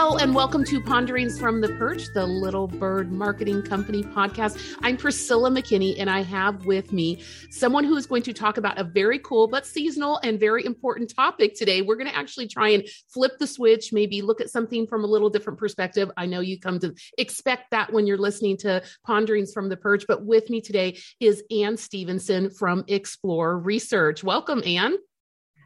Hello, and welcome to Ponderings from the Perch, the Little Bird Marketing Company podcast. I'm Priscilla McKinney, and I have with me someone who is going to talk about a very cool but seasonal and very important topic today. We're going to actually try and flip the switch, maybe look at something from a little different perspective. I know you come to expect that when you're listening to Ponderings from the Perch, but with me today is Anne Stephenson from Explore Research. Welcome, Anne.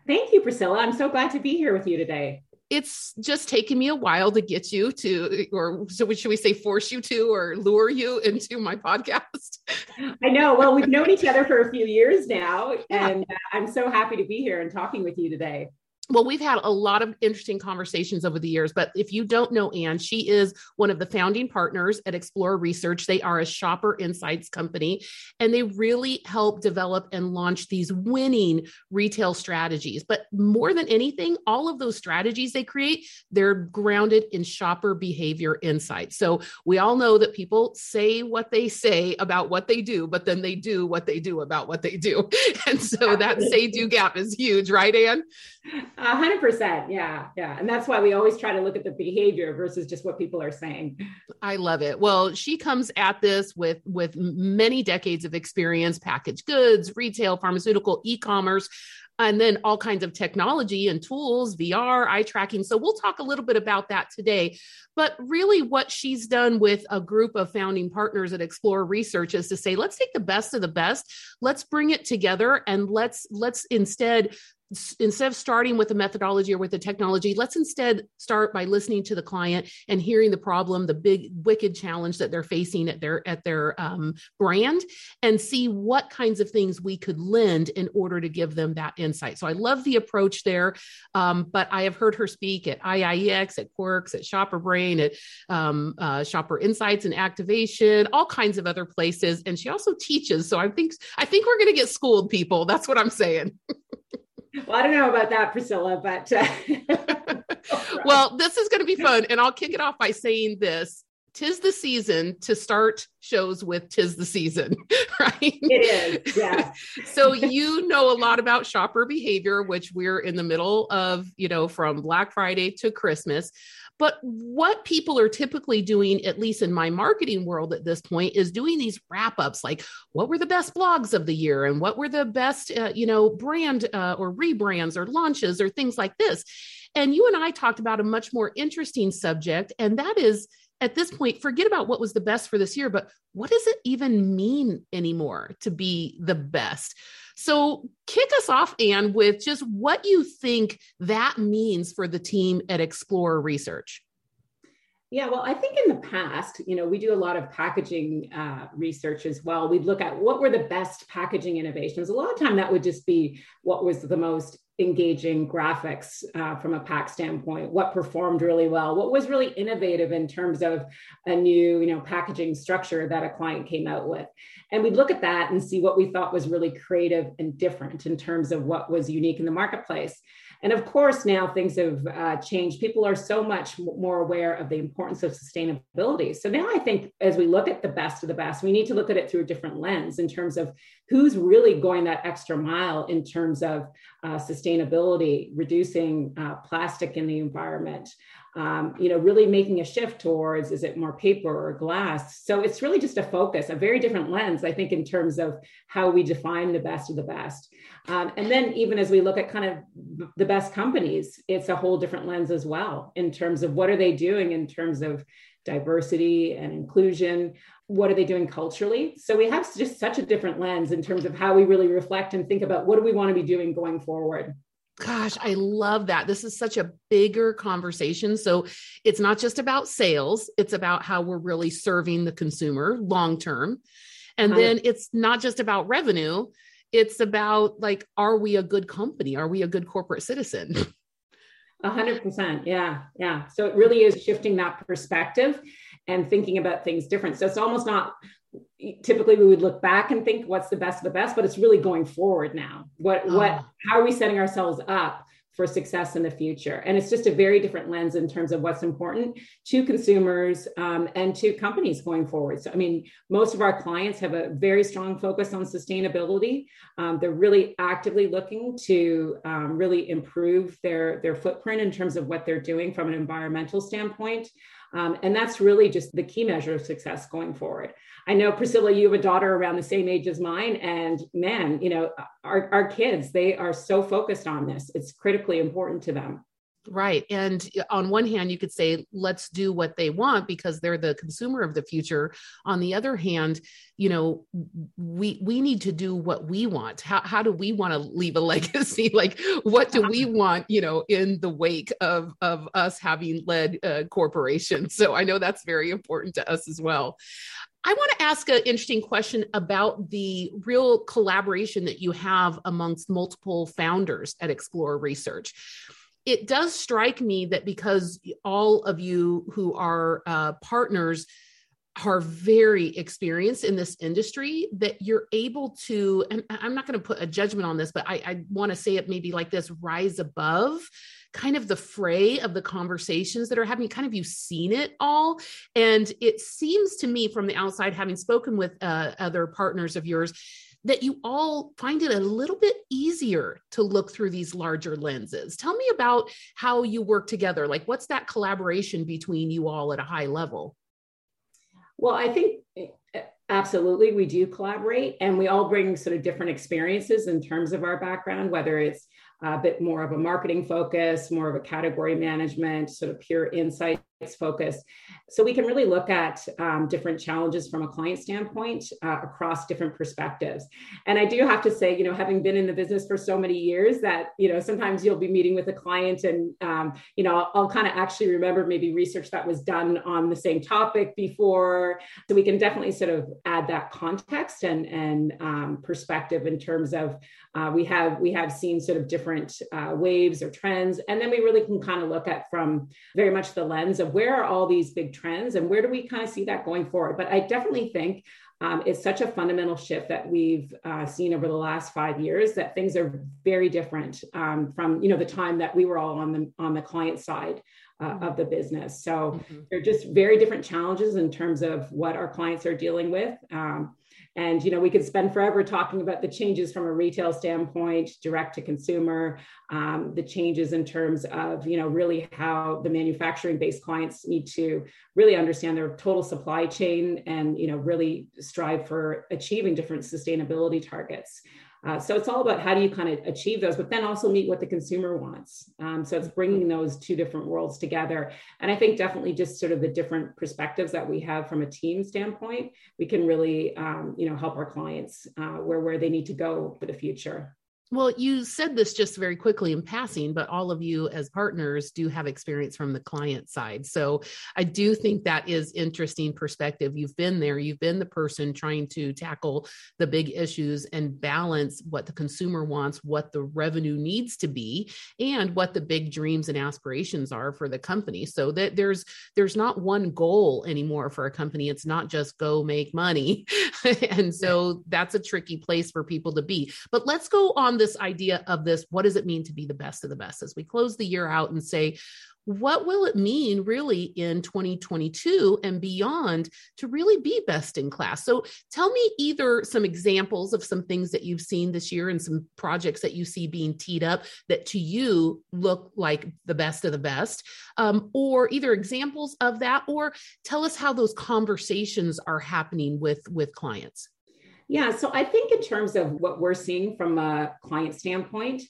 Thank you, Priscilla. I'm so glad to be here with you today it's just taken me a while to get you to, or so should we say, force you to, or lure you into my podcast? I know. Well, we've known each other for a few years now, yeah. and uh, I'm so happy to be here and talking with you today well, we've had a lot of interesting conversations over the years, but if you don't know Anne, she is one of the founding partners at Explore Research. They are a shopper insights company, and they really help develop and launch these winning retail strategies. But more than anything, all of those strategies they create, they're grounded in shopper behavior insights. So we all know that people say what they say about what they do, but then they do what they do about what they do. And so that say do gap is huge, right, Anne? A hundred percent. Yeah. Yeah. And that's why we always try to look at the behavior versus just what people are saying. I love it. Well, she comes at this with, with many decades of experience, packaged goods, retail, pharmaceutical, e-commerce, and then all kinds of technology and tools, VR, eye tracking. So we'll talk a little bit about that today. But really, what she's done with a group of founding partners at Explore Research is to say, let's take the best of the best, let's bring it together, and let's let's instead instead of starting with a methodology or with a technology, let's instead start by listening to the client and hearing the problem, the big wicked challenge that they're facing at their at their um, brand, and see what kinds of things we could lend in order to give them that insight. So I love the approach there, um, but I have heard her speak at IIEX, at Quirks, at Shopper Brain, at um, uh, Shopper Insights and Activation, all kinds of other places, and she also teaches. So I think I think we're going to get schooled, people. That's what I'm saying. well, I don't know about that, Priscilla, but. Uh, well, this is going to be fun. And I'll kick it off by saying this tis the season to start shows with tis the season right it is yeah so you know a lot about shopper behavior which we're in the middle of you know from black friday to christmas but what people are typically doing, at least in my marketing world at this point, is doing these wrap ups like what were the best blogs of the year and what were the best, uh, you know, brand uh, or rebrands or launches or things like this. And you and I talked about a much more interesting subject, and that is at this point, forget about what was the best for this year, but what does it even mean anymore to be the best? So, kick us off, Anne, with just what you think that means for the team at Explorer Research. Yeah, well, I think in the past, you know, we do a lot of packaging uh, research as well. We'd look at what were the best packaging innovations. A lot of time that would just be what was the most engaging graphics uh, from a pack standpoint, what performed really well, what was really innovative in terms of a new, you know, packaging structure that a client came out with. And we'd look at that and see what we thought was really creative and different in terms of what was unique in the marketplace. And of course, now things have uh, changed. People are so much more aware of the importance of sustainability. So now I think as we look at the best of the best, we need to look at it through a different lens in terms of who's really going that extra mile in terms of uh, sustainability, reducing uh, plastic in the environment, um, you know, really making a shift towards is it more paper or glass? So it's really just a focus, a very different lens, I think, in terms of how we define the best of the best. Um, and then even as we look at kind of the best companies, it's a whole different lens as well in terms of what are they doing in terms of diversity and inclusion what are they doing culturally so we have just such a different lens in terms of how we really reflect and think about what do we want to be doing going forward Gosh, I love that. This is such a bigger conversation. So it's not just about sales, it's about how we're really serving the consumer long term. And uh-huh. then it's not just about revenue, it's about like, are we a good company? Are we a good corporate citizen? A hundred percent. Yeah. Yeah. So it really is shifting that perspective and thinking about things different. So it's almost not typically we would look back and think what's the best of the best, but it's really going forward now. What, oh. what, ah. how are we setting ourselves up for success in the future. And it's just a very different lens in terms of what's important to consumers um, and to companies going forward. So, I mean, most of our clients have a very strong focus on sustainability. Um, they're really actively looking to um, really improve their, their footprint in terms of what they're doing from an environmental standpoint. Um, and that's really just the key measure of success going forward. I know Priscilla, you have a daughter around the same age as mine, and man, you know, our, our kids, they are so focused on this. It's critically important to them. Right. And on one hand, you could say, let's do what they want because they're the consumer of the future. On the other hand, you know, we we need to do what we want. How, how do we want to leave a legacy? like, what do we want, you know, in the wake of, of us having led uh, corporations? So I know that's very important to us as well. I want to ask an interesting question about the real collaboration that you have amongst multiple founders at Explore Research it does strike me that because all of you who are uh, partners are very experienced in this industry that you're able to and i'm not going to put a judgment on this but i, I want to say it maybe like this rise above kind of the fray of the conversations that are happening. Kind of you've seen it all. And it seems to me from the outside having spoken with uh, other partners of yours that you all find it a little bit easier to look through these larger lenses. Tell me about how you work together. Like, what's that collaboration between you all at a high level? Well, I think eh, absolutely we do collaborate and we all bring sort of different experiences in terms of our background, whether it's a bit more of a marketing focus, more of a category management, sort of pure insight focus. So we can really look at um, different challenges from a client standpoint uh, across different perspectives. And I do have to say, you know, having been in the business for so many years that, you know, sometimes you'll be meeting with a client and, um, you know, I'll, I'll kind of actually remember maybe research that was done on the same topic before. So we can definitely sort of add that context and, and um, perspective in terms of uh, we have we have seen sort of different uh, waves or trends. And then we really can kind of look at from very much the lens of where are all these big trends and where do we kind of see that going forward? But I definitely think um, it's such a fundamental shift that we've uh, seen over the last five years that things are very different um, from you know the time that we were all on the on the client side uh, mm-hmm. of the business. So mm-hmm. they're just very different challenges in terms of what our clients are dealing with. Um, and you know, we could spend forever talking about the changes from a retail standpoint, direct to consumer, um, the changes in terms of you know really how the manufacturing-based clients need to really understand their total supply chain and you know really strive for achieving different sustainability targets. Uh, so it's all about how do you kind of achieve those, but then also meet what the consumer wants. Um, so it's bringing those two different worlds together. And I think definitely just sort of the different perspectives that we have from a team standpoint, we can really, um, you know, help our clients uh, where where they need to go for the future. Well, you said this just very quickly in passing, but all of you as partners do have experience from the client side. So I do think that is interesting perspective. You've been there, you've been the person trying to tackle the big issues and balance what the consumer wants, what the revenue needs to be, and what the big dreams and aspirations are for the company. So that there's there's not one goal anymore for a company. It's not just go make money. and so that's a tricky place for people to be. But let's go on this idea of this what does it mean to be the best of the best? As we close the year out and say what will it mean really in 2022 and beyond to really be best in class? So tell me either some examples of some things that you've seen this year and some projects that you see being teed up that to you look like the best of the best um, or either examples of that or tell us how those conversations are happening with with clients yeah, so I think in terms of what we're seeing from a client standpoint,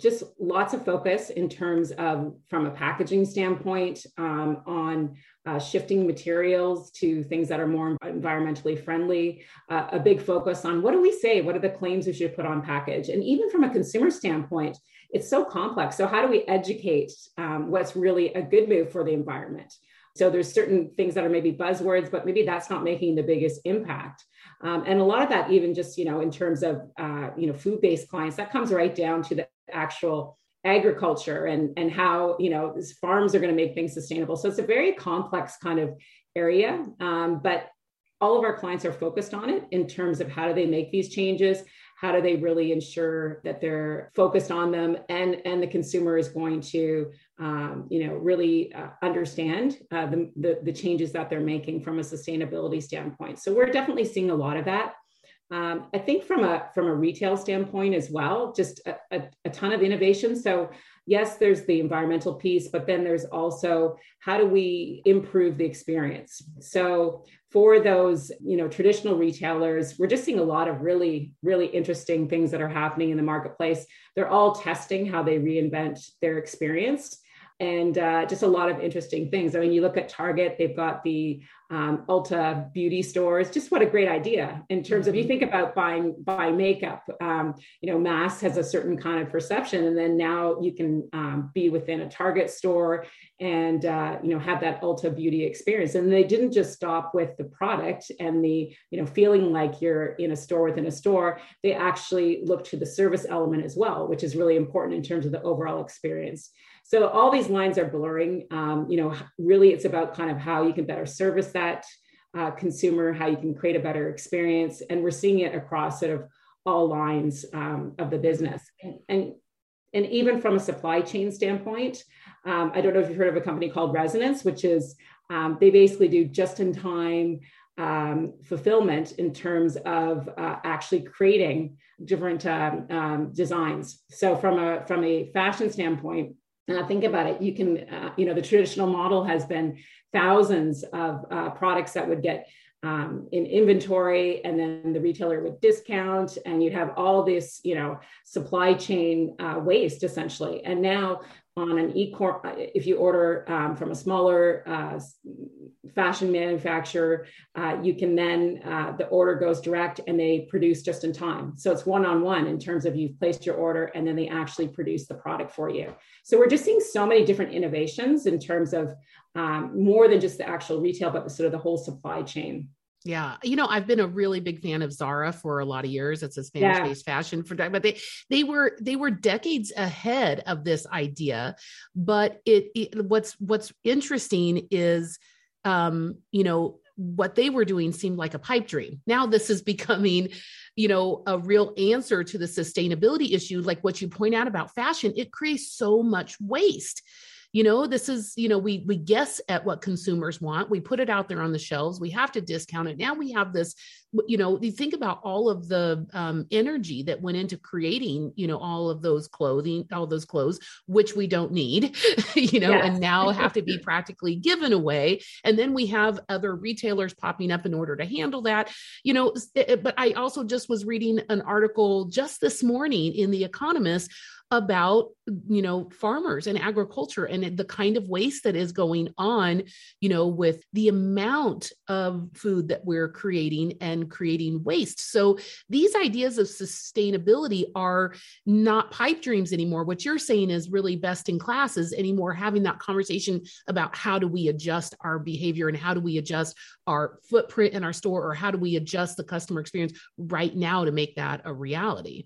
just lots of focus in terms of from a packaging standpoint um, on uh, shifting materials to things that are more environmentally friendly uh, a big focus on what do we say? What are the claims we should put on package? And even from a consumer standpoint it's so complex. So how do we educate um, what's really a good move for the environment? So there's certain things that are maybe buzzwords but maybe that's not making the biggest impact um, and a lot of that, even just, you know, in terms of, uh, you know, food-based clients, that comes right down to the actual agriculture and, and how, you know, farms are going to make things sustainable. So it's a very complex kind of area. Um, but all of our clients are focused on it in terms of how do they make these changes how do they really ensure that they're focused on them and and the consumer is going to um, you know really uh, understand uh, the, the, the changes that they're making from a sustainability standpoint so we're definitely seeing a lot of that um, I think from a from a retail standpoint as well, just a, a, a, ton of innovation. So yes, there's the environmental piece, but then there's also how do we improve the experience? So for those, you know, traditional retailers, we're just seeing a lot of really, really interesting things that are happening in the marketplace. They're all testing how they reinvent their experience and uh, just a lot of interesting things. I mean, you look at Target, they've got the um, Ulta beauty stores. Just what a great idea in terms of you mm-hmm. think about buying buying makeup. Um, you know, mass has a certain kind of perception, and then now you can um, be within a Target store and uh, you know have that Ulta beauty experience. And they didn't just stop with the product and the you know feeling like you're in a store within a store. They actually look to the service element as well, which is really important in terms of the overall experience. So all these lines are blurring. Um, you know, really, it's about kind of how you can better service that uh, consumer, how you can create a better experience, and we're seeing it across sort of all lines um, of the business. And, and, and even from a supply chain standpoint, um, I don't know if you've heard of a company called Resonance, which is um, they basically do just-in-time um, fulfillment in terms of uh, actually creating different um, um, designs. So from a from a fashion standpoint, uh, think about it. You can uh, you know the traditional model has been thousands of uh, products that would get um, in inventory and then the retailer would discount and you'd have all this you know supply chain uh, waste essentially. And now on an e if you order um, from a smaller uh, fashion manufacturer uh, you can then uh, the order goes direct and they produce just in time. So it's one-on-one in terms of you've placed your order and then they actually produce the product for you. So we're just seeing so many different innovations in terms of um, more than just the actual retail but the sort of the whole supply chain yeah. You know, I've been a really big fan of Zara for a lot of years. It's a Spanish based yeah. fashion for but they they were they were decades ahead of this idea. But it, it what's what's interesting is um, you know, what they were doing seemed like a pipe dream. Now this is becoming, you know, a real answer to the sustainability issue like what you point out about fashion. It creates so much waste you know this is you know we we guess at what consumers want. We put it out there on the shelves. We have to discount it. Now we have this you know you think about all of the um, energy that went into creating you know all of those clothing all those clothes which we don't need you know yes. and now have to be practically given away. And then we have other retailers popping up in order to handle that. You know but i also just was reading an article just this morning in the economist about you know farmers and agriculture and the kind of waste that is going on you know with the amount of food that we're creating and creating waste. So these ideas of sustainability are not pipe dreams anymore. What you're saying is really best in classes anymore having that conversation about how do we adjust our behavior and how do we adjust our footprint in our store or how do we adjust the customer experience right now to make that a reality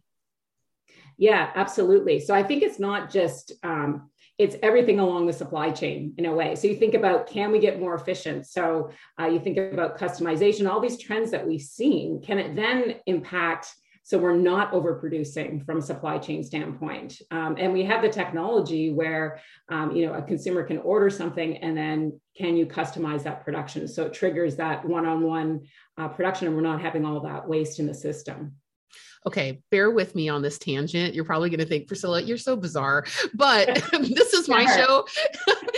yeah, absolutely. So I think it's not just um, it's everything along the supply chain in a way. So you think about can we get more efficient? So uh, you think about customization, all these trends that we've seen. Can it then impact? So we're not overproducing from a supply chain standpoint, um, and we have the technology where um, you know a consumer can order something and then can you customize that production so it triggers that one-on-one uh, production, and we're not having all that waste in the system okay, bear with me on this tangent. You're probably going to think, Priscilla, you're so bizarre, but this is my show.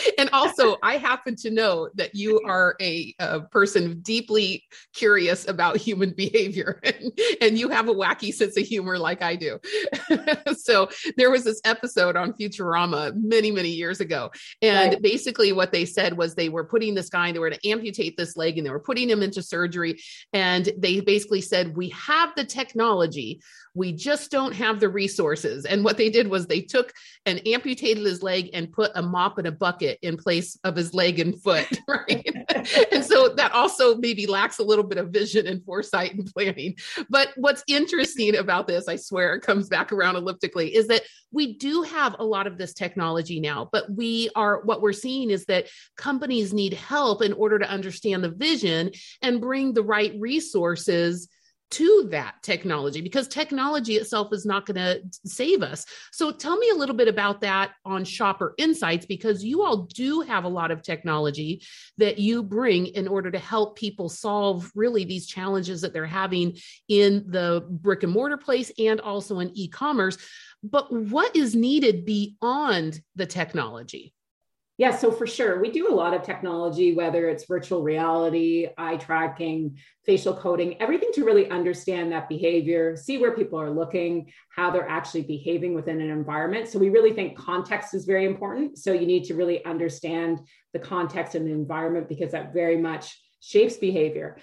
and also, I happen to know that you are a, a person deeply curious about human behavior and, and, you have a wacky sense of humor like I do. so, there was this episode on Futurama many, many years ago. And right. basically, what they said was they were putting this guy, they were to amputate this leg and they were putting him into surgery. And they basically said, We have the technology we just don't have the resources. And what they did was they took and amputated his leg and put a mop and a bucket in place of his leg and foot. Right. and so that also maybe lacks a little bit of vision and foresight and planning. But what's interesting about this, I swear, it comes back around elliptically, is that we do have a lot of this technology now, but we are what we're seeing is that companies need help in order to understand the vision and bring the right resources to that technology because technology itself is not going to save us. So tell me a little bit about that on Shopper Insights because you all do have a lot of technology that you bring in order to help people solve really these challenges that they're having in the brick and mortar place and also in e-commerce. But what is needed beyond the technology? Yeah, so for sure, we do a lot of technology, whether it's virtual reality, eye tracking, facial coding, everything to really understand that behavior, see where people are looking, how they're actually behaving within an environment. So we really think context is very important. So you need to really understand the context and the environment because that very much shapes behavior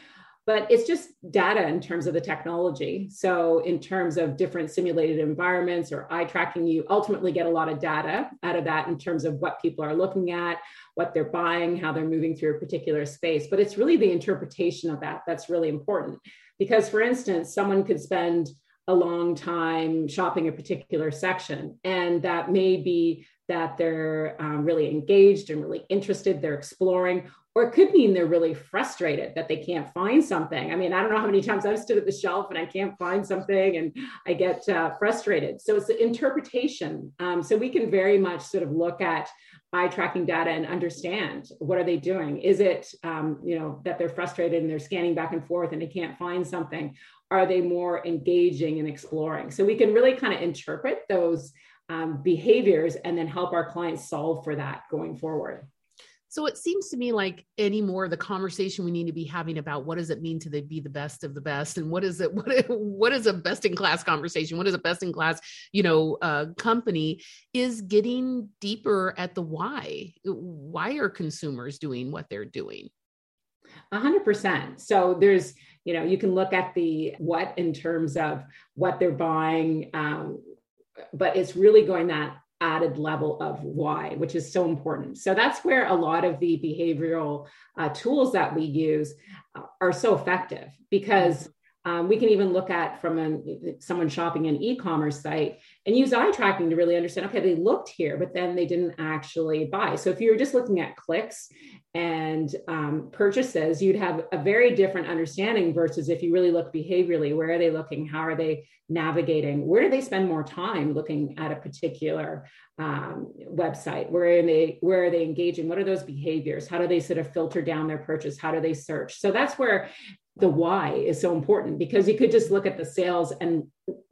but it's just data in terms of the technology. So, in terms of different simulated environments or eye tracking, you ultimately get a lot of data out of that in terms of what people are looking at, what they're buying, how they're moving through a particular space. But it's really the interpretation of that that's really important. Because, for instance, someone could spend a long time shopping a particular section, and that may be that they're um, really engaged and really interested, they're exploring, or it could mean they're really frustrated that they can't find something. I mean, I don't know how many times I've stood at the shelf and I can't find something and I get uh, frustrated. So it's the interpretation. Um, so we can very much sort of look at eye tracking data and understand what are they doing. Is it, um, you know, that they're frustrated and they're scanning back and forth and they can't find something? Are they more engaging and exploring? So we can really kind of interpret those um, behaviors and then help our clients solve for that going forward. So it seems to me like anymore the conversation we need to be having about what does it mean to be the best of the best, and what is it what what is a best in class conversation, what is a best in class you know uh, company is getting deeper at the why. Why are consumers doing what they're doing? A hundred percent. So there's you know you can look at the what in terms of what they're buying. Um, but it's really going that added level of why, which is so important. So that's where a lot of the behavioral uh, tools that we use uh, are so effective because um, we can even look at from someone shopping an e-commerce site and use eye tracking to really understand okay they looked here but then they didn't actually buy. So if you're just looking at clicks and um, purchases you'd have a very different understanding versus if you really look behaviorally where are they looking? How are they navigating? Where do they spend more time looking at a particular um, website? Where are they where are they engaging? What are those behaviors? How do they sort of filter down their purchase? How do they search? So that's where the why is so important because you could just look at the sales and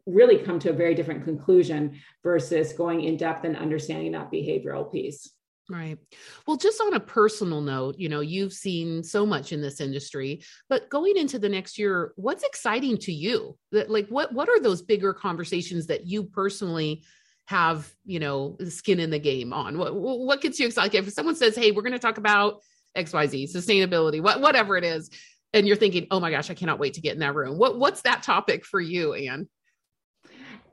really come to a very different conclusion versus going in depth and understanding that behavioral piece. Right. Well, just on a personal note, you know, you've seen so much in this industry, but going into the next year, what's exciting to you? That like what what are those bigger conversations that you personally have, you know, skin in the game on? What what gets you excited? If someone says, "Hey, we're going to talk about XYZ, sustainability, what whatever it is," and you're thinking, "Oh my gosh, I cannot wait to get in that room." What what's that topic for you, Anne?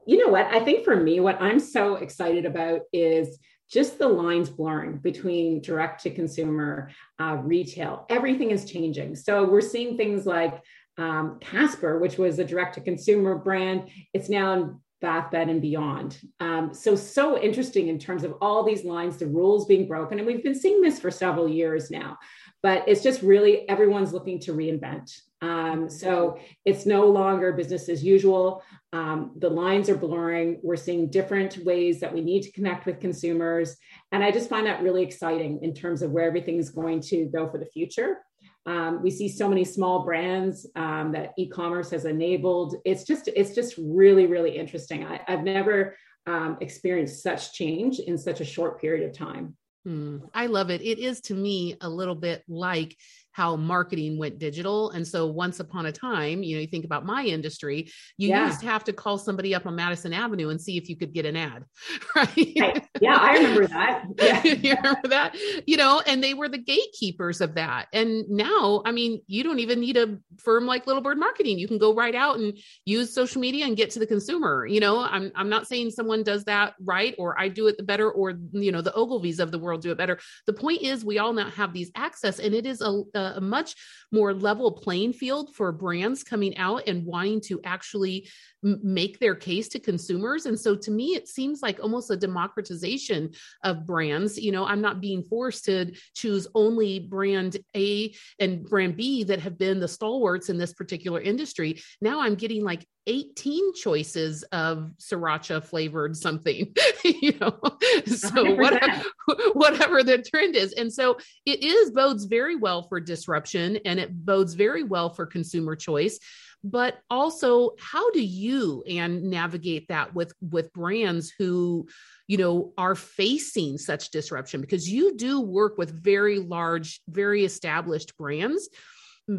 You know what? I think for me, what I'm so excited about is just the lines blurring between direct to consumer, uh, retail. Everything is changing. So we're seeing things like um, Casper, which was a direct to consumer brand. It's now in Bath, Bed, and Beyond. Um, so, so interesting in terms of all these lines, the rules being broken. And we've been seeing this for several years now but it's just really everyone's looking to reinvent. Um, so it's no longer business as usual. Um, the lines are blurring. We're seeing different ways that we need to connect with consumers. And I just find that really exciting in terms of where everything's going to go for the future. Um, we see so many small brands um, that e-commerce has enabled. It's just it's just really really interesting. I, have never um, experienced such change in such a short period of time. Hmm, I love it. It is to me a little bit like how marketing went digital. And so once upon a time, you know, you think about my industry, you yeah. used to have to call somebody up on Madison Avenue and see if you could get an ad. Right. Yeah, I remember that. Yeah. you remember that? You know, and they were the gatekeepers of that. And now, I mean, you don't even need a firm like Little Bird Marketing. You can go right out and use social media and get to the consumer. You know, I'm I'm not saying someone does that right or I do it the better or you know, the Ogilvies of the world do it better. The point is we all now have these access and it is a, a a, much more level playing field for brands coming out and wanting to actually make their case to consumers. And so to me, it seems like almost a democratization of brands. You know, I'm not being forced to choose only brand A and brand B that have been the stalwarts in this particular industry. Now I'm getting like 18 choices of sriracha flavored something, you know, so whatever, whatever the trend is. And so it is bodes very well for disruption and it bodes very well for consumer choice. But also how do you and navigate that with with brands who you know are facing such disruption? Because you do work with very large very established brands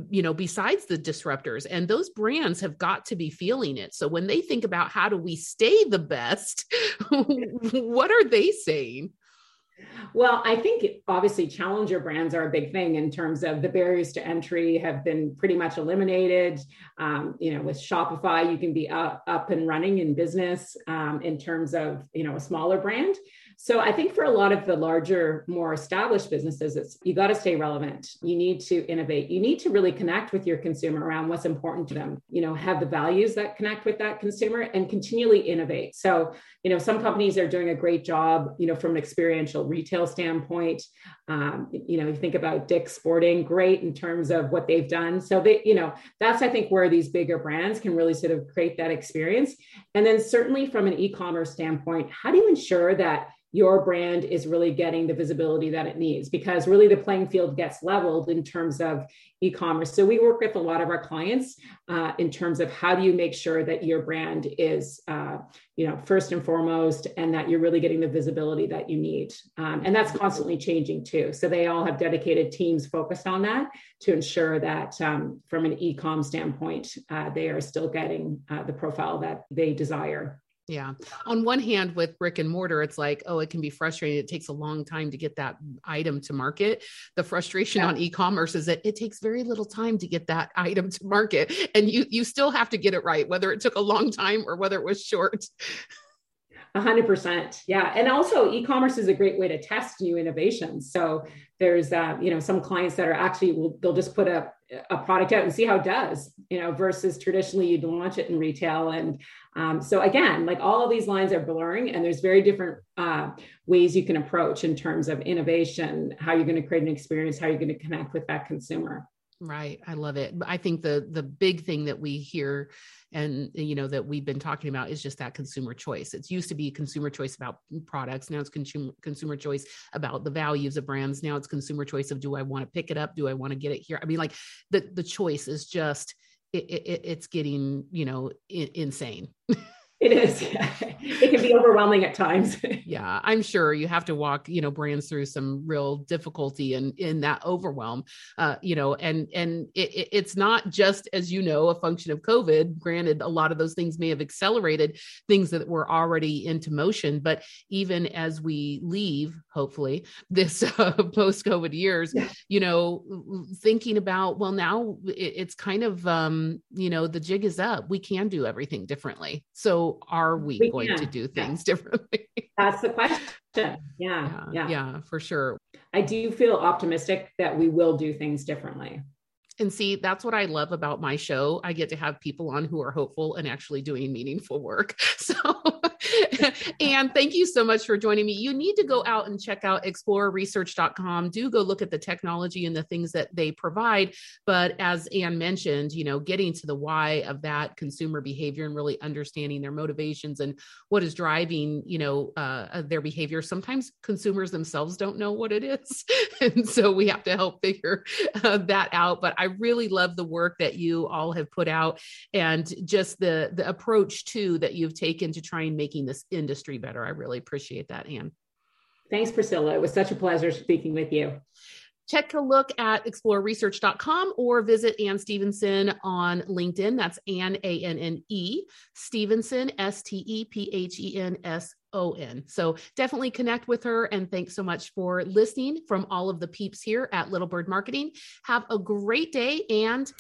you know besides the disruptors and those brands have got to be feeling it so when they think about how do we stay the best what are they saying well, I think obviously challenger brands are a big thing in terms of the barriers to entry have been pretty much eliminated. Um, you know, with Shopify, you can be up, up and running in business um, in terms of you know a smaller brand. So I think for a lot of the larger, more established businesses, it's you got to stay relevant. You need to innovate. You need to really connect with your consumer around what's important to them. You know, have the values that connect with that consumer and continually innovate. So, you know, some companies are doing a great job, you know, from an experiential retail standpoint. Um, you know, you think about Dick's Sporting, great in terms of what they've done. So they, you know, that's I think where these bigger brands can really sort of create that experience. And then certainly from an e-commerce standpoint, how do you ensure that your brand is really getting the visibility that it needs because really the playing field gets leveled in terms of e-commerce. So we work with a lot of our clients uh, in terms of how do you make sure that your brand is uh, you know first and foremost and that you're really getting the visibility that you need. Um, and that's constantly changing too. So they all have dedicated teams focused on that to ensure that um, from an e-com standpoint uh, they are still getting uh, the profile that they desire yeah. On one hand, with brick and mortar, it's like, oh, it can be frustrating. It takes a long time to get that item to market. The frustration yeah. on e-commerce is that it takes very little time to get that item to market. And you you still have to get it right, whether it took a long time or whether it was short. A hundred percent. Yeah. And also e-commerce is a great way to test new innovations. So there's uh, you know, some clients that are actually will they'll just put a a product out and see how it does, you know, versus traditionally you'd launch it in retail. And um, so again, like all of these lines are blurring and there's very different uh, ways you can approach in terms of innovation, how you're going to create an experience, how you're going to connect with that consumer. Right. I love it. I think the the big thing that we hear and you know that we've been talking about is just that consumer choice. It's used to be consumer choice about products. Now it's consumer consumer choice about the values of brands. Now it's consumer choice of do I want to pick it up? Do I want to get it here? I mean, like the the choice is just it, it, it's getting you know insane. It is. it can be overwhelming at times. yeah, I'm sure you have to walk, you know, brands through some real difficulty and in that overwhelm, uh, you know, and and it, it's not just as you know a function of COVID. Granted, a lot of those things may have accelerated things that were already into motion, but even as we leave, hopefully, this uh, post-COVID years, yeah. you know, thinking about well, now it, it's kind of um, you know the jig is up. We can do everything differently. So are we, we going can. to do things yeah. differently? That's the question. Yeah, yeah, yeah, yeah, for sure. I do feel optimistic that we will do things differently. And see, that's what I love about my show. I get to have people on who are hopeful and actually doing meaningful work. So, and thank you so much for joining me. You need to go out and check out explorerresearch.com. Do go look at the technology and the things that they provide. But as Anne mentioned, you know, getting to the why of that consumer behavior and really understanding their motivations and what is driving, you know, uh, their behavior. Sometimes consumers themselves don't know what it is. and so we have to help figure uh, that out. But I really love the work that you all have put out and just the the approach too that you've taken to try and making this industry better. I really appreciate that, Anne. Thanks, Priscilla. It was such a pleasure speaking with you check a look at explorerresearch.com or visit Anne Stephenson on LinkedIn. That's Anne, A N N E, Stephenson, S T E P H E N S O N. So definitely connect with her. And thanks so much for listening from all of the peeps here at Little Bird Marketing. Have a great day and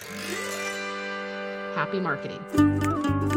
happy marketing.